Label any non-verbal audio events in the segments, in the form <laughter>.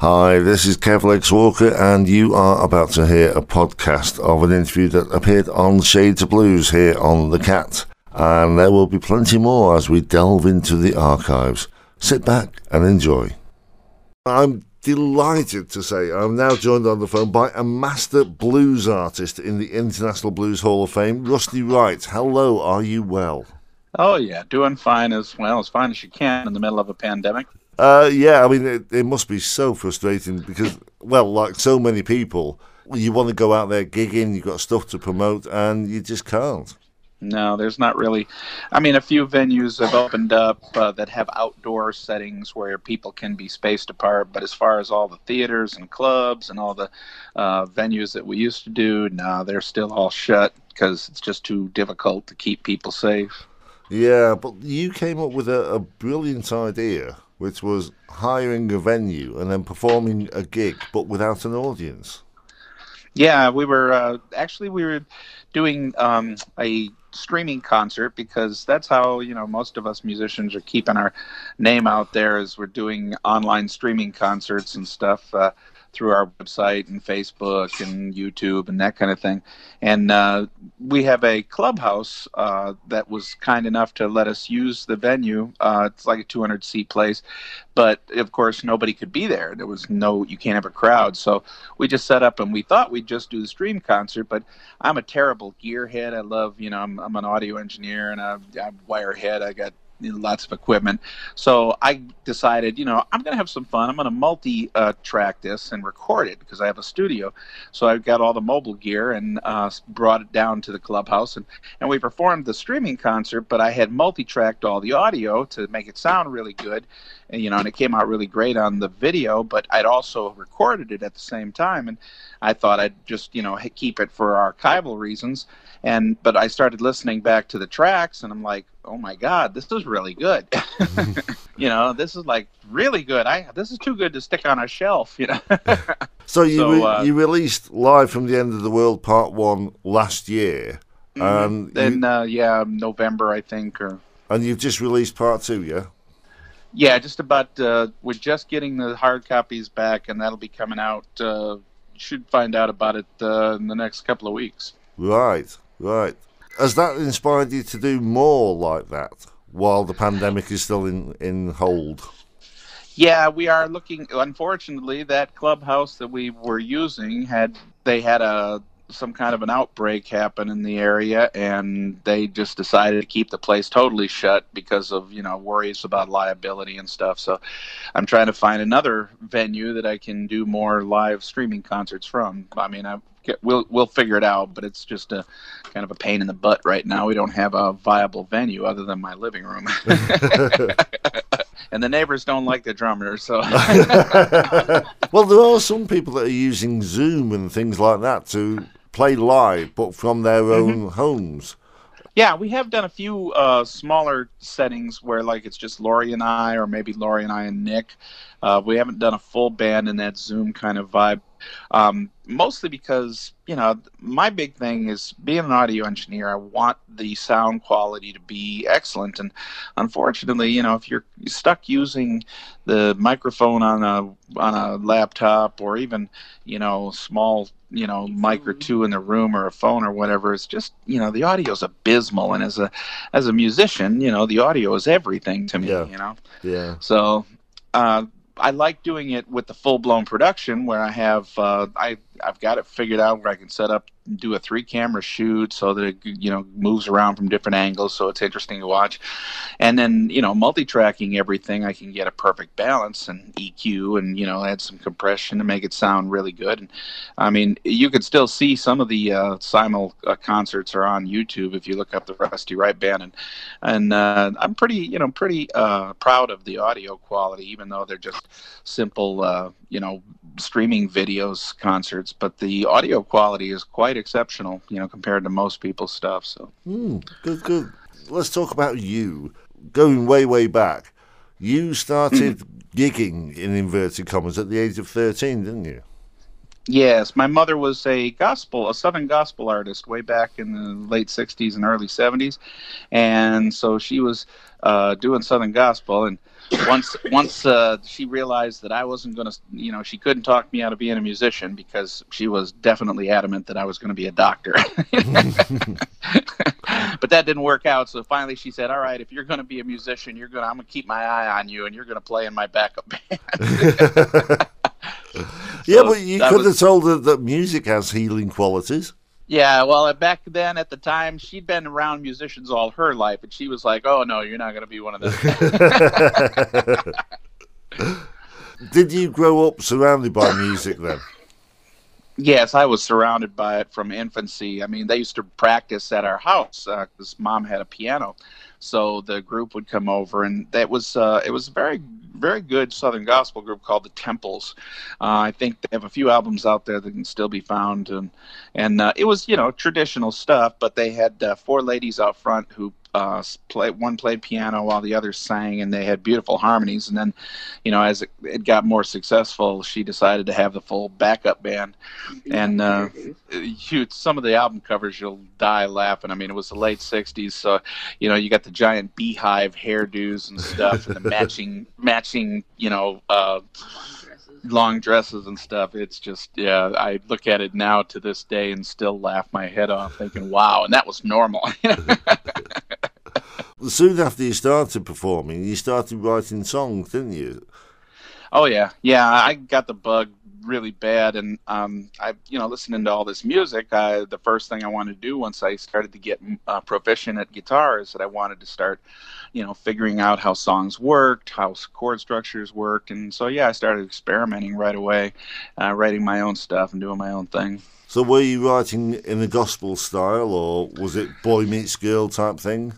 Hi, this is Kev Lex Walker, and you are about to hear a podcast of an interview that appeared on Shades of Blues here on The Cat. And there will be plenty more as we delve into the archives. Sit back and enjoy. I'm delighted to say I'm now joined on the phone by a master blues artist in the International Blues Hall of Fame, Rusty Wright. Hello, are you well? Oh, yeah, doing fine as well, as fine as you can in the middle of a pandemic. Uh, yeah, I mean, it, it must be so frustrating because, well, like so many people, you want to go out there gigging, you've got stuff to promote, and you just can't. No, there's not really. I mean, a few venues have opened up uh, that have outdoor settings where people can be spaced apart. But as far as all the theaters and clubs and all the uh, venues that we used to do, no, they're still all shut because it's just too difficult to keep people safe. Yeah, but you came up with a, a brilliant idea which was hiring a venue and then performing a gig, but without an audience. Yeah, we were uh, actually we were doing um, a streaming concert because that's how you know most of us musicians are keeping our name out there as we're doing online streaming concerts and stuff. Uh, through our website and Facebook and YouTube and that kind of thing. And uh, we have a clubhouse uh, that was kind enough to let us use the venue. Uh, it's like a 200 seat place, but of course nobody could be there. There was no, you can't have a crowd. So we just set up and we thought we'd just do the stream concert. But I'm a terrible gearhead. I love, you know, I'm, I'm an audio engineer and I'm, I'm wirehead. I got lots of equipment. So I decided, you know, I'm going to have some fun. I'm going to multi uh, track this and record it because I have a studio. So I got all the mobile gear and uh, brought it down to the clubhouse and, and we performed the streaming concert, but I had multi tracked all the audio to make it sound really good. And, you know, and it came out really great on the video, but I'd also recorded it at the same time. And I thought I'd just, you know, keep it for archival reasons and but I started listening back to the tracks, and I'm like, oh my god, this is really good. <laughs> you know, this is like really good. I this is too good to stick on a shelf. You know. <laughs> so you so, uh, you released live from the end of the world part one last year, and then uh, yeah, November I think, or and you've just released part two, yeah. Yeah, just about. Uh, we're just getting the hard copies back, and that'll be coming out. Uh, should find out about it uh, in the next couple of weeks. Right. Right. Has that inspired you to do more like that while the pandemic is still in, in hold? Yeah, we are looking. Unfortunately, that clubhouse that we were using had they had a some kind of an outbreak happen in the area, and they just decided to keep the place totally shut because of you know worries about liability and stuff. So, I'm trying to find another venue that I can do more live streaming concerts from. I mean, I've we'll we'll figure it out. But it's just a kind of a pain in the butt right now. We don't have a viable venue other than my living room. <laughs> and the neighbors don't like the drummer. So, <laughs> well, there are some people that are using Zoom and things like that to play live, but from their mm-hmm. own mm-hmm. homes. Yeah, we have done a few uh, smaller settings where, like, it's just Laurie and I, or maybe Laurie and I and Nick. Uh, we haven't done a full band in that Zoom kind of vibe. Um, mostly because you know my big thing is being an audio engineer i want the sound quality to be excellent and unfortunately you know if you're stuck using the microphone on a on a laptop or even you know small you know mic or two in the room or a phone or whatever it's just you know the audio is abysmal. And as a as a musician you know the audio is everything to me yeah. you know? Yeah. So uh, I like doing it with the full blown production where I have uh, I I've got it figured out where I can set up and do a three camera shoot so that it you know moves around from different angles so it's interesting to watch. And then you know multi-tracking everything i can get a perfect balance and eq and you know add some compression to make it sound really good. And i mean you could still see some of the uh, simul uh, concerts are on youtube if you look up the rusty wright band. And and uh, i'm pretty you know pretty uh, proud of the audio quality even though they're just simple uh, you know streaming videos concerts but the audio quality is quite exceptional, you know, compared to most people's stuff. So mm, good, good. Let's talk about you. Going way, way back, you started <clears throat> gigging in inverted commas at the age of thirteen, didn't you? Yes, my mother was a gospel, a Southern gospel artist way back in the late '60s and early '70s, and so she was uh, doing Southern gospel. And once once uh, she realized that I wasn't going to, you know, she couldn't talk me out of being a musician because she was definitely adamant that I was going to be a doctor. <laughs> but that didn't work out. So finally, she said, "All right, if you're going to be a musician, you're going. I'm going to keep my eye on you, and you're going to play in my backup band." <laughs> <laughs> yeah, but you could was, have told her that music has healing qualities. Yeah, well, back then at the time, she'd been around musicians all her life, and she was like, "Oh no, you're not going to be one of them." <laughs> Did you grow up surrounded by music then? Yes, I was surrounded by it from infancy. I mean, they used to practice at our house because uh, mom had a piano, so the group would come over, and that was uh, it was very very good Southern gospel group called the Temples. Uh, I think they have a few albums out there that can still be found, and and uh, it was you know traditional stuff, but they had uh, four ladies out front who uh, play one played piano while the other sang, and they had beautiful harmonies. And then, you know, as it, it got more successful, she decided to have the full backup band. And uh, you, some of the album covers, you'll die laughing. I mean, it was the late '60s, so you know, you got the giant beehive hairdos and stuff, and the <laughs> matching matching, you know. Uh, long dresses and stuff. It's just, yeah, I look at it now to this day and still laugh my head off, thinking, wow, and that was normal. <laughs> <laughs> soon after you started performing, you started writing songs, didn't you? Oh yeah, yeah. I got the bug really bad, and um, I, you know, listening to all this music, I, the first thing I wanted to do once I started to get uh, proficient at guitar is that I wanted to start, you know, figuring out how songs worked, how chord structures worked, and so yeah, I started experimenting right away, uh, writing my own stuff and doing my own thing. So were you writing in the gospel style, or was it boy meets girl type thing?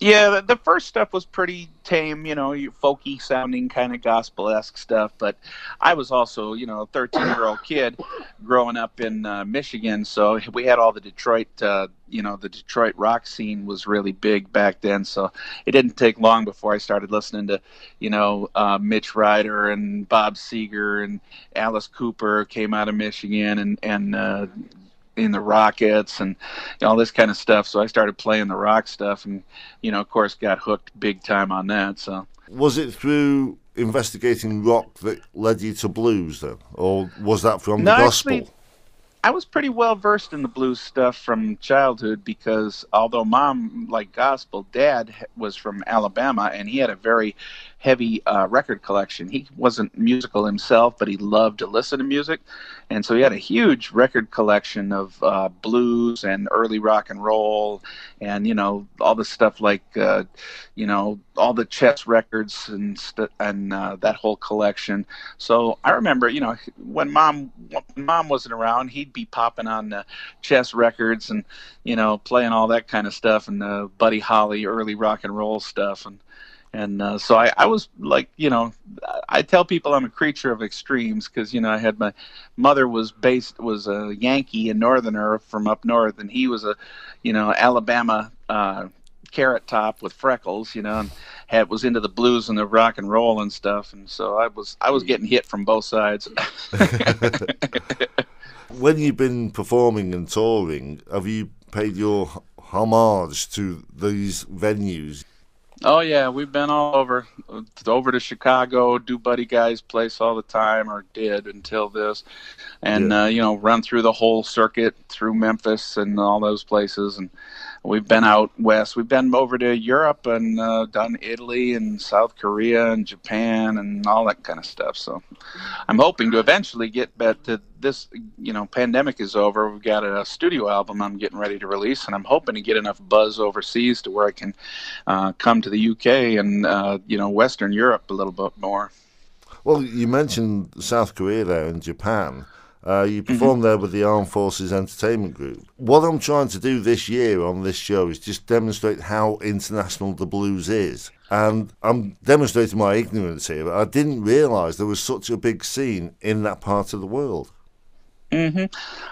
Yeah, the first stuff was pretty tame, you know, folky sounding kind of gospel esque stuff. But I was also, you know, a 13 year old kid growing up in uh, Michigan. So we had all the Detroit, uh, you know, the Detroit rock scene was really big back then. So it didn't take long before I started listening to, you know, uh, Mitch Ryder and Bob Seger and Alice Cooper came out of Michigan and, and, uh, in the Rockets and you know, all this kind of stuff. So I started playing the rock stuff, and you know, of course, got hooked big time on that. So was it through investigating rock that led you to blues, then, or was that from no, the gospel? Actually, I was pretty well versed in the blues stuff from childhood because although mom liked gospel, dad was from Alabama and he had a very heavy uh, record collection. He wasn't musical himself, but he loved to listen to music, and so he had a huge record collection of uh, blues and early rock and roll, and you know all the stuff like uh, you know all the Chess records and st- and uh, that whole collection. So I remember, you know, when mom when mom wasn't around, he'd be popping on the Chess records and you know playing all that kind of stuff and the Buddy Holly early rock and roll stuff and and uh, so I, I was like you know i tell people i'm a creature of extremes because you know i had my mother was based was a yankee and northerner from up north and he was a you know alabama uh, carrot top with freckles you know and had was into the blues and the rock and roll and stuff. And so i was i was getting hit from both sides. <laughs> When you've been performing and touring have you paid your homage to these venues Oh yeah, we've been all over, over to Chicago, do Buddy Guy's place all the time, or did until this, and yeah. uh, you know, run through the whole circuit through Memphis and all those places, and we've been out west. We've been over to Europe and uh, done Italy and South Korea and Japan and all that kind of stuff. So I'm hoping to eventually get back to this. You know, pandemic is over. We've got a studio album I'm getting ready to release, and I'm hoping to get enough buzz overseas to where I can uh, come to the UK and uh, you know Western Europe a little bit more. Well, you mentioned South Korea there and Japan. Uh, you perform mm-hmm. there with the Armed Forces Entertainment Group. What I'm trying to do this year on this show is just demonstrate how international the blues is. And I'm demonstrating my ignorance here, but I didn't realise there was such a big scene in that part of the world. Mm-hmm.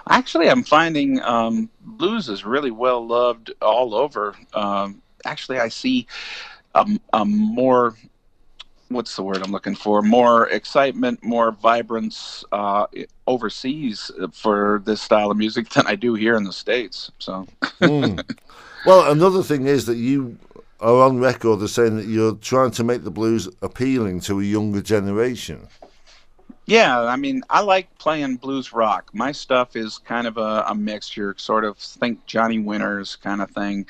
Actually, I'm finding um, blues is really well loved all over. Um, actually, I see a, a more what's the word I'm looking for? More excitement, more vibrance uh, overseas for this style of music than I do here in the states. So, mm. well, another thing is that you are on record as saying that you're trying to make the blues appealing to a younger generation. Yeah, I mean, I like playing blues rock. My stuff is kind of a, a mixture, sort of think Johnny Winters kind of thing,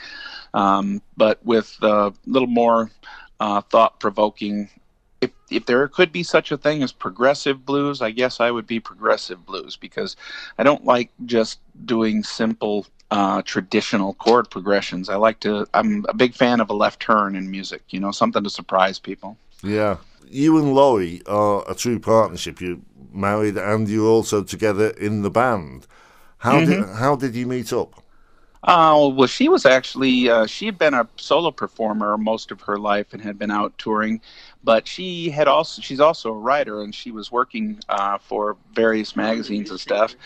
um, but with a little more uh, thought provoking. If, there could be such a thing as progressive blues, I guess I would be progressive blues because I don't like just doing simple uh, traditional chord progressions. I like to. I'm a big fan of a left turn in music. You know, something to surprise people. Yeah, you and Laurie are a true partnership. You're married and you're also together in the band. How mm-hmm. did how did you meet up? Uh, well, she was actually uh, she had been a solo performer most of her life and had been out touring, but she had also she's also a writer and she was working uh, for various magazines and stuff,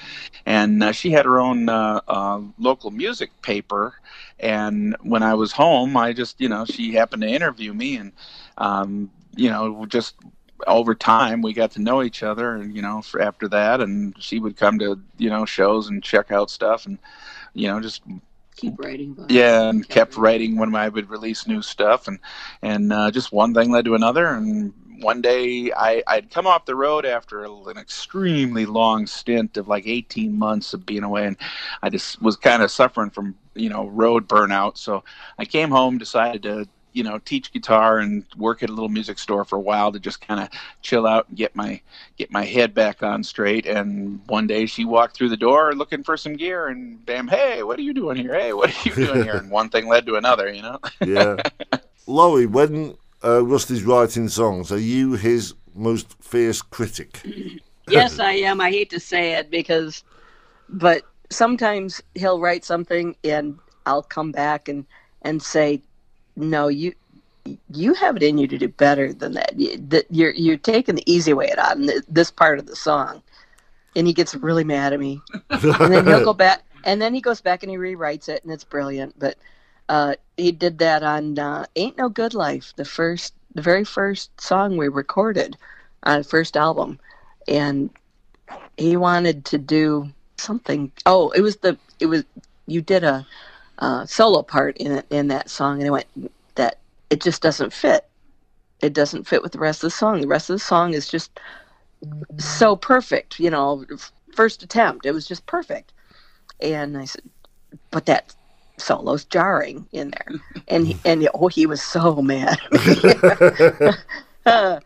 and uh, she had her own uh, uh, local music paper. And when I was home, I just you know she happened to interview me and um, you know just over time we got to know each other and you know after that and she would come to you know shows and check out stuff and you know just keep writing. Yeah, and kept writing when I would release new stuff, and and uh, just one thing led to another, and one day I, I'd come off the road after an extremely long stint of like 18 months of being away, and I just was kind of suffering from you know road burnout. So I came home, decided to you know teach guitar and work at a little music store for a while to just kind of chill out and get my get my head back on straight. And one day she walked through the door looking for some gear and bam hey what are you doing here? Hey what are you doing here? And <laughs> one thing led to another you know? Yeah. <laughs> Laurie when uh, Rusty's writing songs are you his most fierce critic? <clears throat> Yes <laughs> I am. I hate to say it because but sometimes he'll write something and I'll come back and and say no, you you have it in you to do better than that. You're you're taking the easy way out in this part of the song, and he gets really mad at me, and then he'll go <laughs> back, and then he goes back and he rewrites it, and it's brilliant. But uh, he did that on uh, "Ain't No Good Life," the first, the very first song we recorded on the first album, and he wanted to do something. Oh, it was the it was you did a uh, solo part in in that song, and I went that it just doesn't fit. It doesn't fit with the rest of the song. The rest of the song is just so perfect. You know, first attempt, it was just perfect. And I said, but that solo's jarring in there, and he, and oh, he was so mad. <laughs> uh,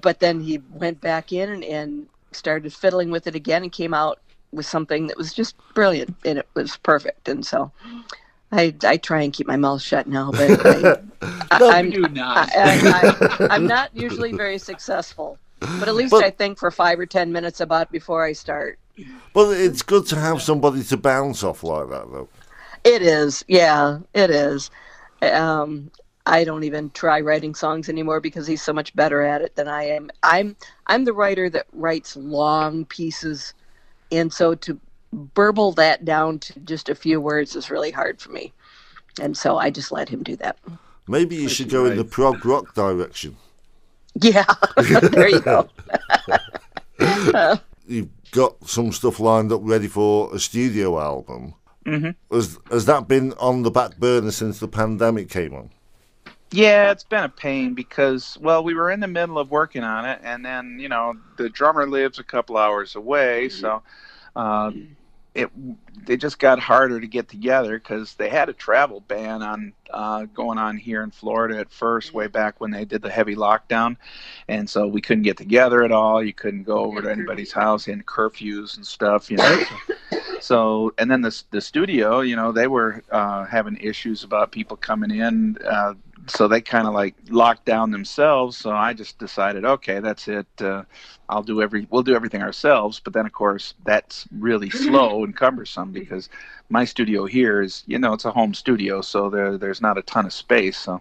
but then he went back in and, and started fiddling with it again and came out with something that was just brilliant and it was perfect. And so I, I try and keep my mouth shut now, but <laughs> I, no, I, am not. I, am not usually very successful, but at least but, I think for five or ten minutes about before I start. Well, it's good to have somebody to bounce off like that, though. It is, yeah, it is. Um, I don't even try writing songs anymore because he's so much better at it than I am. I'm I'm the writer that writes long pieces, and so to burble that down to just a few words is really hard for me. And so I just let him do that. Maybe you should go in the prog rock direction. Yeah, <laughs> there you go. <laughs> You've got some stuff lined up ready for a studio album. Mm-hmm. Has, has that been on the back burner since the pandemic came on? Yeah, it's been a pain because, well, we were in the middle of working on it, and then, you know, the drummer lives a couple hours away, so uh, it they just got harder to get together because they had a travel ban on uh, going on here in Florida at first, way back when they did the heavy lockdown, and so we couldn't get together at all. You couldn't go over to anybody's house in curfews and stuff, you know. <laughs> so, and then the the studio, you know, they were uh, having issues about people coming in. Uh, so they kind of like locked down themselves. So I just decided, okay, that's it. Uh, I'll do every, we'll do everything ourselves. But then of course that's really <laughs> slow and cumbersome because my studio here is, you know, it's a home studio, so there there's not a ton of space. So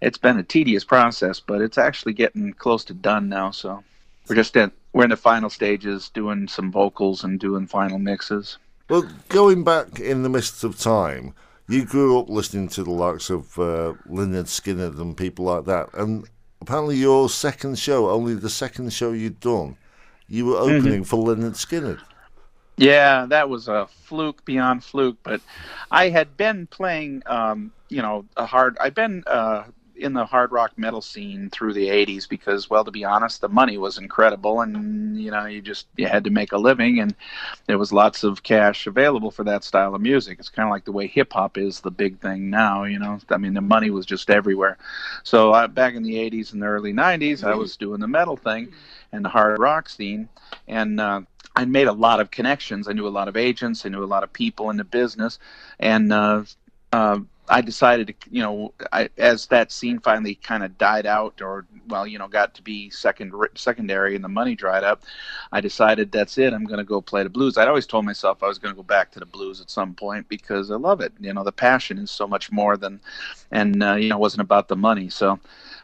it's been a tedious process, but it's actually getting close to done now. So we're just in, we're in the final stages, doing some vocals and doing final mixes. Well, going back in the mists of time you grew up listening to the likes of uh, Lynyrd Skynyrd and people like that, and apparently your second show, only the second show you'd done, you were opening mm-hmm. for Lynyrd Skynyrd. Yeah, that was a fluke beyond fluke. But I had been playing, um, you know, a hard. I've been uh, in the hard rock metal scene through the 80s because well to be honest the money was incredible and you know you just you had to make a living and there was lots of cash available for that style of music it's kind of like the way hip hop is the big thing now you know i mean the money was just everywhere so I, back in the 80s and the early 90s i was doing the metal thing and the hard rock scene and uh, I made a lot of connections. I knew a lot of agents. I knew a lot of people in the business, and uh, uh, I decided to, you know, I, as that scene finally kind of died out, or well, you know, got to be second secondary, and the money dried up. I decided that's it. I'm going to go play the blues. I'd always told myself I was going to go back to the blues at some point because I love it. You know, the passion is so much more than, and uh, you know, wasn't about the money. So,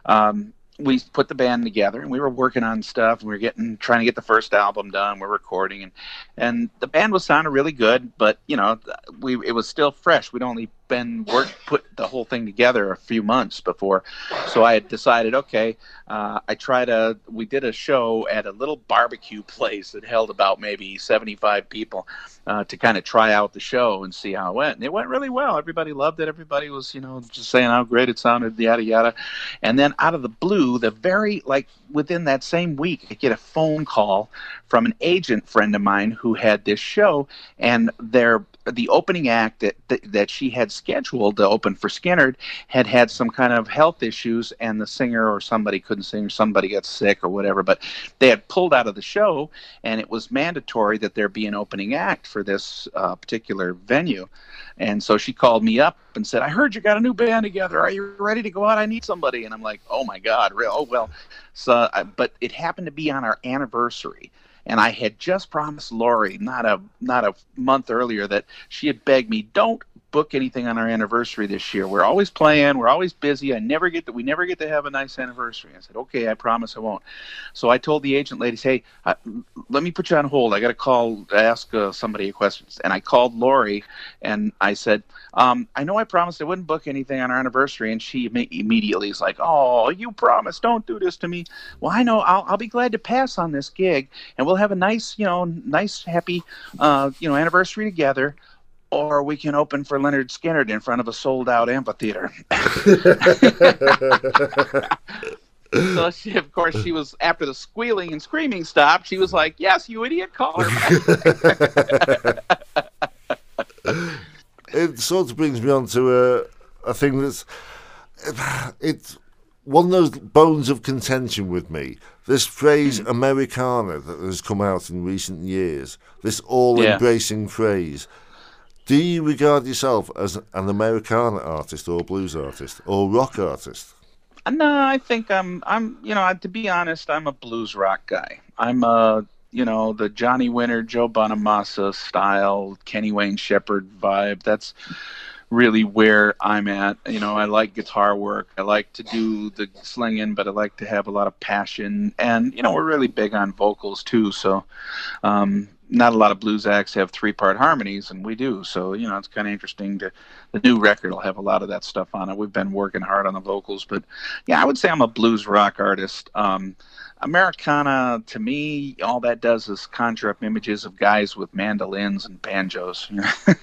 um, we put the band together and we were working on stuff and we were getting trying to get the first album done we're recording and and the band was sounding really good but you know we it was still fresh we'd only been work put the whole thing together a few months before. So i had decided okay uh, i tried a we did a show at a little barbecue <laughs> place that held about maybe 75 people uh, to kind of try out the show and see how it went. And it went really well. Everybody loved it. Everybody was you know just saying how great it sounded yada yada. And then out of the blue the very like within that same week i get a phone call from an agent friend of mine who had this show and their the opening act that, that, that she had scheduled to open for Skynyrd had had some kind of health issues, and the singer or somebody couldn't sing, or somebody got sick or whatever. But they had pulled out of the show, and it was mandatory that there be an opening act for this uh, particular venue. And so she called me up and said, "I heard you got a new band together. Are you ready to go out? I need somebody." And I'm like, "Oh my God, real? Oh well." So, but it happened to be on our anniversary and I had just promised Laurie not a not a month earlier that she had begged me don't book anything on our anniversary this year. We're always playing, we're always busy. I never get that we never get to have a nice anniversary. I said, "Okay, I promise I won't." So I told the agent ladies, "Hey, uh, let me put you on hold. I got to call ask uh, somebody a question." And I called Laurie and I said, um, "I know I promised I wouldn't book anything on our anniversary." And she immediately is like, "Oh, you promised. Don't do this to me." Well, I know. I'll, I'll be glad to pass on this gig, and we'll have a nice, you know, nice, happy, uh, you know, anniversary together or we can open for Lynyrd Skynyrd in front of a sold out amphitheater. so <laughs> she, of course, she was after the squealing and screaming stopped. She was like, "Yes, you idiot, call her." <laughs> it sort of brings me on to a a thing that's it's one of those bones of contention with me. This phrase mm. "Americana" that has come out in recent years. This all-embracing yeah. phrase do you regard yourself as an Americana artist or blues artist or rock artist? No, I think I'm. I'm. You know, to be honest, I'm a blues rock guy. I'm a. You know, the Johnny Winter, Joe Bonamassa style, Kenny Wayne Shepherd vibe. That's really where I'm at. You know, I like guitar work. I like to do the slinging, but I like to have a lot of passion. And you know, we're really big on vocals too. So, um, not a lot of blues acts have three part harmonies, and we do. So you know, it's kind of interesting. To the new record will have a lot of that stuff on it. We've been working hard on the vocals, but yeah, I would say I'm a blues rock artist. Um, Americana, to me, all that does is conjure up images of guys with mandolins and banjos.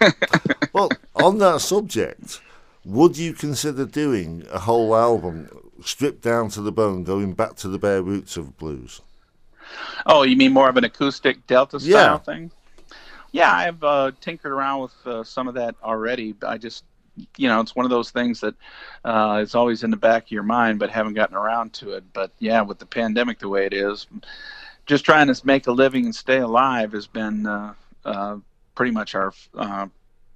<laughs> well, on that subject, would you consider doing a whole album stripped down to the bone, going back to the bare roots of blues? Oh, you mean more of an acoustic Delta style yeah. thing? Yeah, I've uh, tinkered around with uh, some of that already. I just, you know, it's one of those things that uh, is always in the back of your mind, but haven't gotten around to it. But yeah, with the pandemic the way it is, just trying to make a living and stay alive has been uh, uh, pretty much our uh,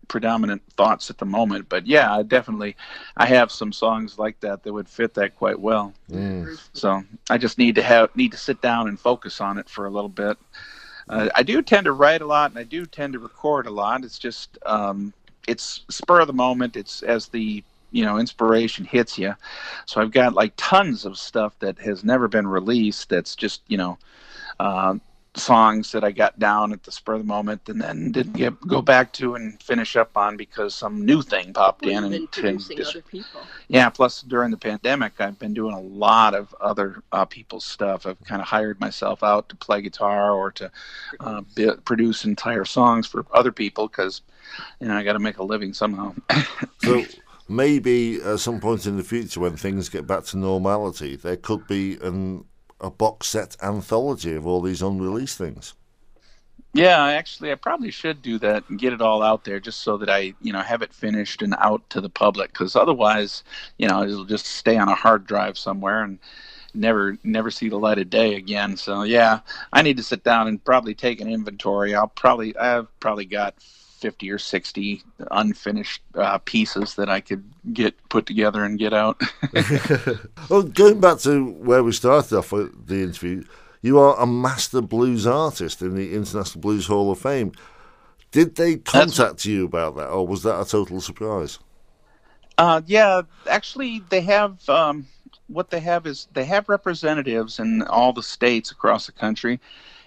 predominant thoughts at the moment. But yeah, definitely, I have some songs like that that would fit that quite well. Mm. So I just need to have need to sit down and focus on it for a little bit. Uh, I do tend to write a lot, and I do tend to record a lot. It's just um, it's spur of the moment. It's as the you know inspiration hits you. So I've got like tons of stuff that has never been released. That's just you know. Uh, songs that I got down at the spur of the moment, and then didn't get go back to and finish up on because some new thing popped We've in. been And, producing and other people. yeah, plus during the pandemic, I've been doing a lot of other uh, people's stuff. I've kind of hired myself out to play guitar or to uh, be, produce entire songs for other people because you know I got to make a living somehow. <coughs> So maybe at some point in the future, when things get back to normality, there could be an, a box set anthology of all these unreleased things. Yeah, actually, I probably should do that and get it all out there, just so that I, you know, have it finished and out to the public. Because otherwise, you know, it'll just stay on a hard drive somewhere and never, never see the light of day again. So yeah, I need to sit down and probably take an inventory. I'll probably, I've probably got fifty or sixty unfinished uh, pieces that I could get put together and get out. <laughs> well, going back to where we started off with the interview, you are a master blues artist in the International Blues Hall of Fame. Did they contact you about that, or was that a total surprise? Uh, yeah, actually, they have. Um, what they have is they have representatives in all the states across the country,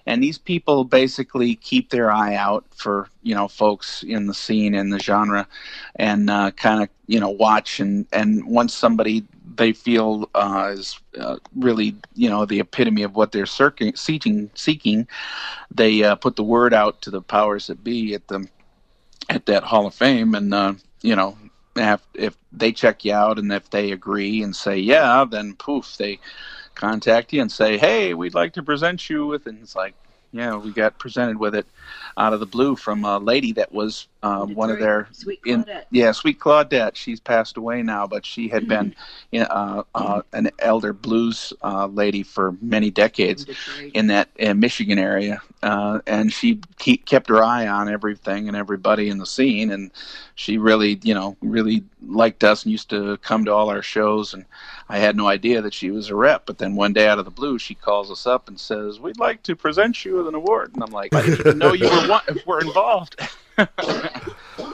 and these people basically keep their eye out for you know folks in the scene in the genre, and uh, kind of you know watch. And and once somebody they feel uh, is uh, really you know the epitome of what they're seeking seeking seeking, they uh, put the word out to the powers that be at the at that Hall of Fame, and uh, you know if, if they check you out and if they agree and say yeah, then poof, they contact you and say, hey, we'd like to present you with, and it's like, yeah, we got presented with it out of the blue from a lady that was uh, one of their Sweet in- Claudette. yeah, Sweet Claudette. She's passed away now, but she had been <clears throat> uh, uh, an elder blues uh, lady for many decades Detroit. in that uh, Michigan area, uh, and she keep, kept her eye on everything and everybody in the scene, and she really, you know, really liked us and used to come to all our shows. And I had no idea that she was a rep, but then one day out of the blue, she calls us up and says, "We'd like to present you with an award," and I'm like, <laughs> "I didn't even know you were one, were involved." <laughs>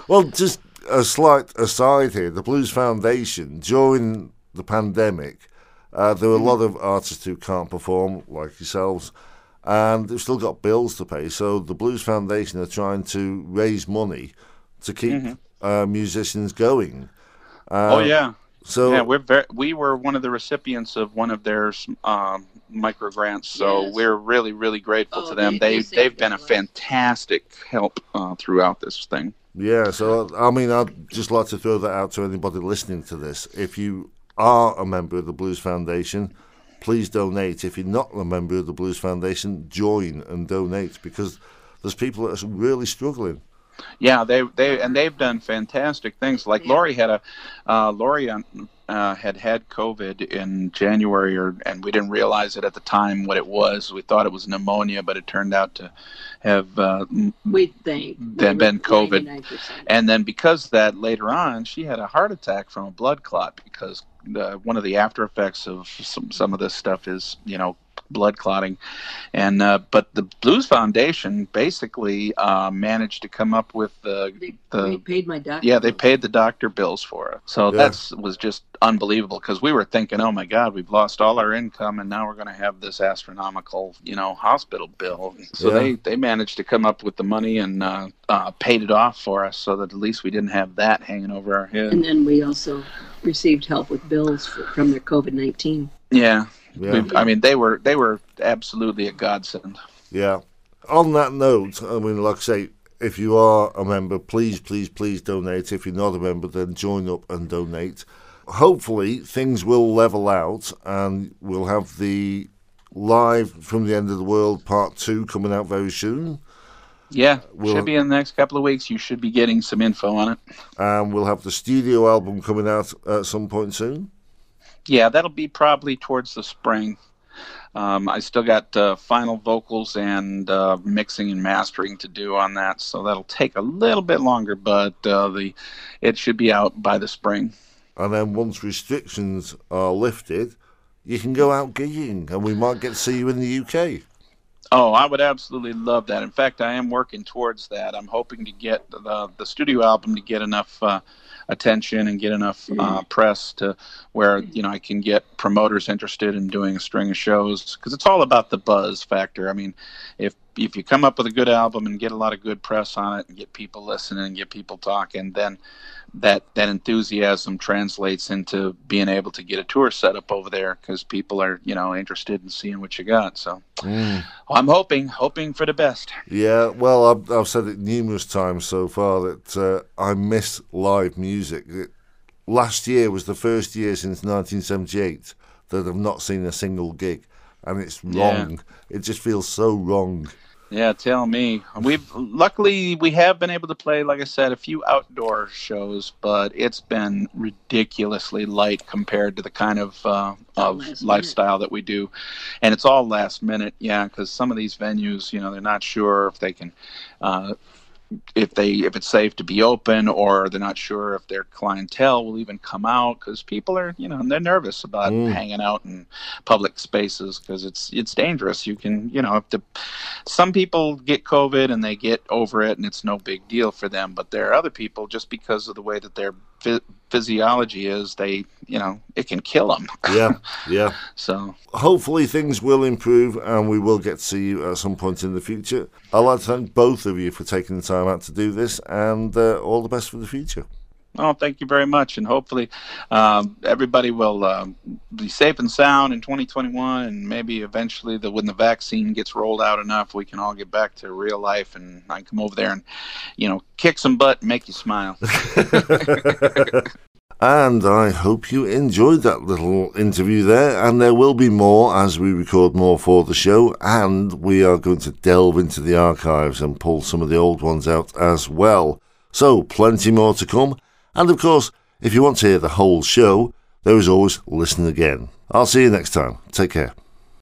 Well, just a slight aside here the Blues Foundation, during the pandemic, uh, there were a lot of artists who can't perform, like yourselves, and they've still got bills to pay. So the Blues Foundation are trying to raise money to keep uh, musicians going. Uh, oh yeah. So yeah, we're very, we were one of the recipients of one of their um, micro grants, so Yes. we're really really grateful Oh, to them. They, they, they they've been a fantastic help uh, throughout this thing. Yeah, so I mean, I'd just like to throw that out to anybody listening to this. If you are a member of the Blues Foundation, please donate. If you're not a member of the Blues Foundation, join and donate because there's people that are really struggling. Yeah, they they and they've done fantastic things. Like Yeah. Laurie had a uh, Laurie uh, had had COVID in January, or and we didn't realize it at the time what it was. We thought it was pneumonia, but it turned out to have uh, We think. Then been COVID. 99%. And then because of that, later on, she had a heart attack from a blood clot because the, one of the after effects of some some of this stuff is you know blood clotting, and uh, but the Blues Foundation basically uh, managed to come up with the They, the they paid my doctor. yeah they paid the doctor bills for it. So Yeah. that's was just unbelievable because we were thinking, oh my God, we've lost all our income and now we're going to have this astronomical you know hospital bill. So Yeah. they they managed to come up with the money and uh, uh, paid it off for us so that at least we didn't have that hanging over our head. And then we also received help with bills for, from their COVID 19. Yeah. Yeah. I mean, they were they were absolutely a godsend. Yeah. On that note, I mean, like I say, if you are a member, please, please, please donate. If you're not a member, then join up and donate. Hopefully, things will level out and we'll have the live from the end of the world part two coming out very soon. Yeah, Well- should be in the next couple of weeks. You should be getting some info on it. And we'll have the studio album coming out at some point soon. Yeah, that'll be probably towards the spring. Um, I still got uh, final vocals and uh, mixing and mastering to do on that, so that'll take a little bit longer. But uh, the it should be out by the spring. And then once restrictions are lifted, you can go out gigging and we might get to see you in the UK. Oh, I would absolutely love that. In fact, I am working towards that. I'm hoping to get the the studio album to get enough uh, attention and get enough uh, press to where you know I can get promoters interested in doing a string of shows because it's all about the buzz factor. I mean, if if you come up with a good album and get a lot of good press on it and get people listening and get people talking, then that that enthusiasm translates into being able to get a tour set up over there because people are you know interested in seeing what you got. So mm. I'm hoping hoping for the best. Yeah, well, I've, I've said it numerous times so far that uh, I miss live music. It, last year was the first year since 1978 that I've not seen a single gig, and it's wrong. Yeah. It just feels so wrong. Yeah, tell me. We've luckily we have been able to play, like I said, a few outdoor shows, but it's been ridiculously light compared to the kind of uh, of lifestyle that we do, and it's all last minute. Yeah, because some of these venues, you know, they're not sure if they can uh, if they if it's safe to be open or they're not sure if their clientele will even come out because people are you know they're nervous about mm. hanging out in public spaces because it's it's dangerous you can you know if the some people get covid and they get over it and it's no big deal for them but there are other people just because of the way that their physiology is they you know it can kill them <laughs> yeah yeah. So. Hopefully things will improve and we will get to see you at some point in the future. I'd like to thank both of you for taking the time out to do this and uh, all the best for the future Oh, thank you very much, and hopefully um, everybody will uh, be safe and sound in 2021, and maybe eventually, the, when the vaccine gets rolled out enough, we can all get back to real life, and I can come over there and, you know, kick some butt and make you smile. <laughs> <laughs> and I hope you enjoyed that little interview there, and there will be more as we record more for the show, and we are going to delve into the archives and pull some of the old ones out as well. So, plenty more to come. And of course, if you want to hear the whole show, there is always Listen Again. I'll see you next time. Take care.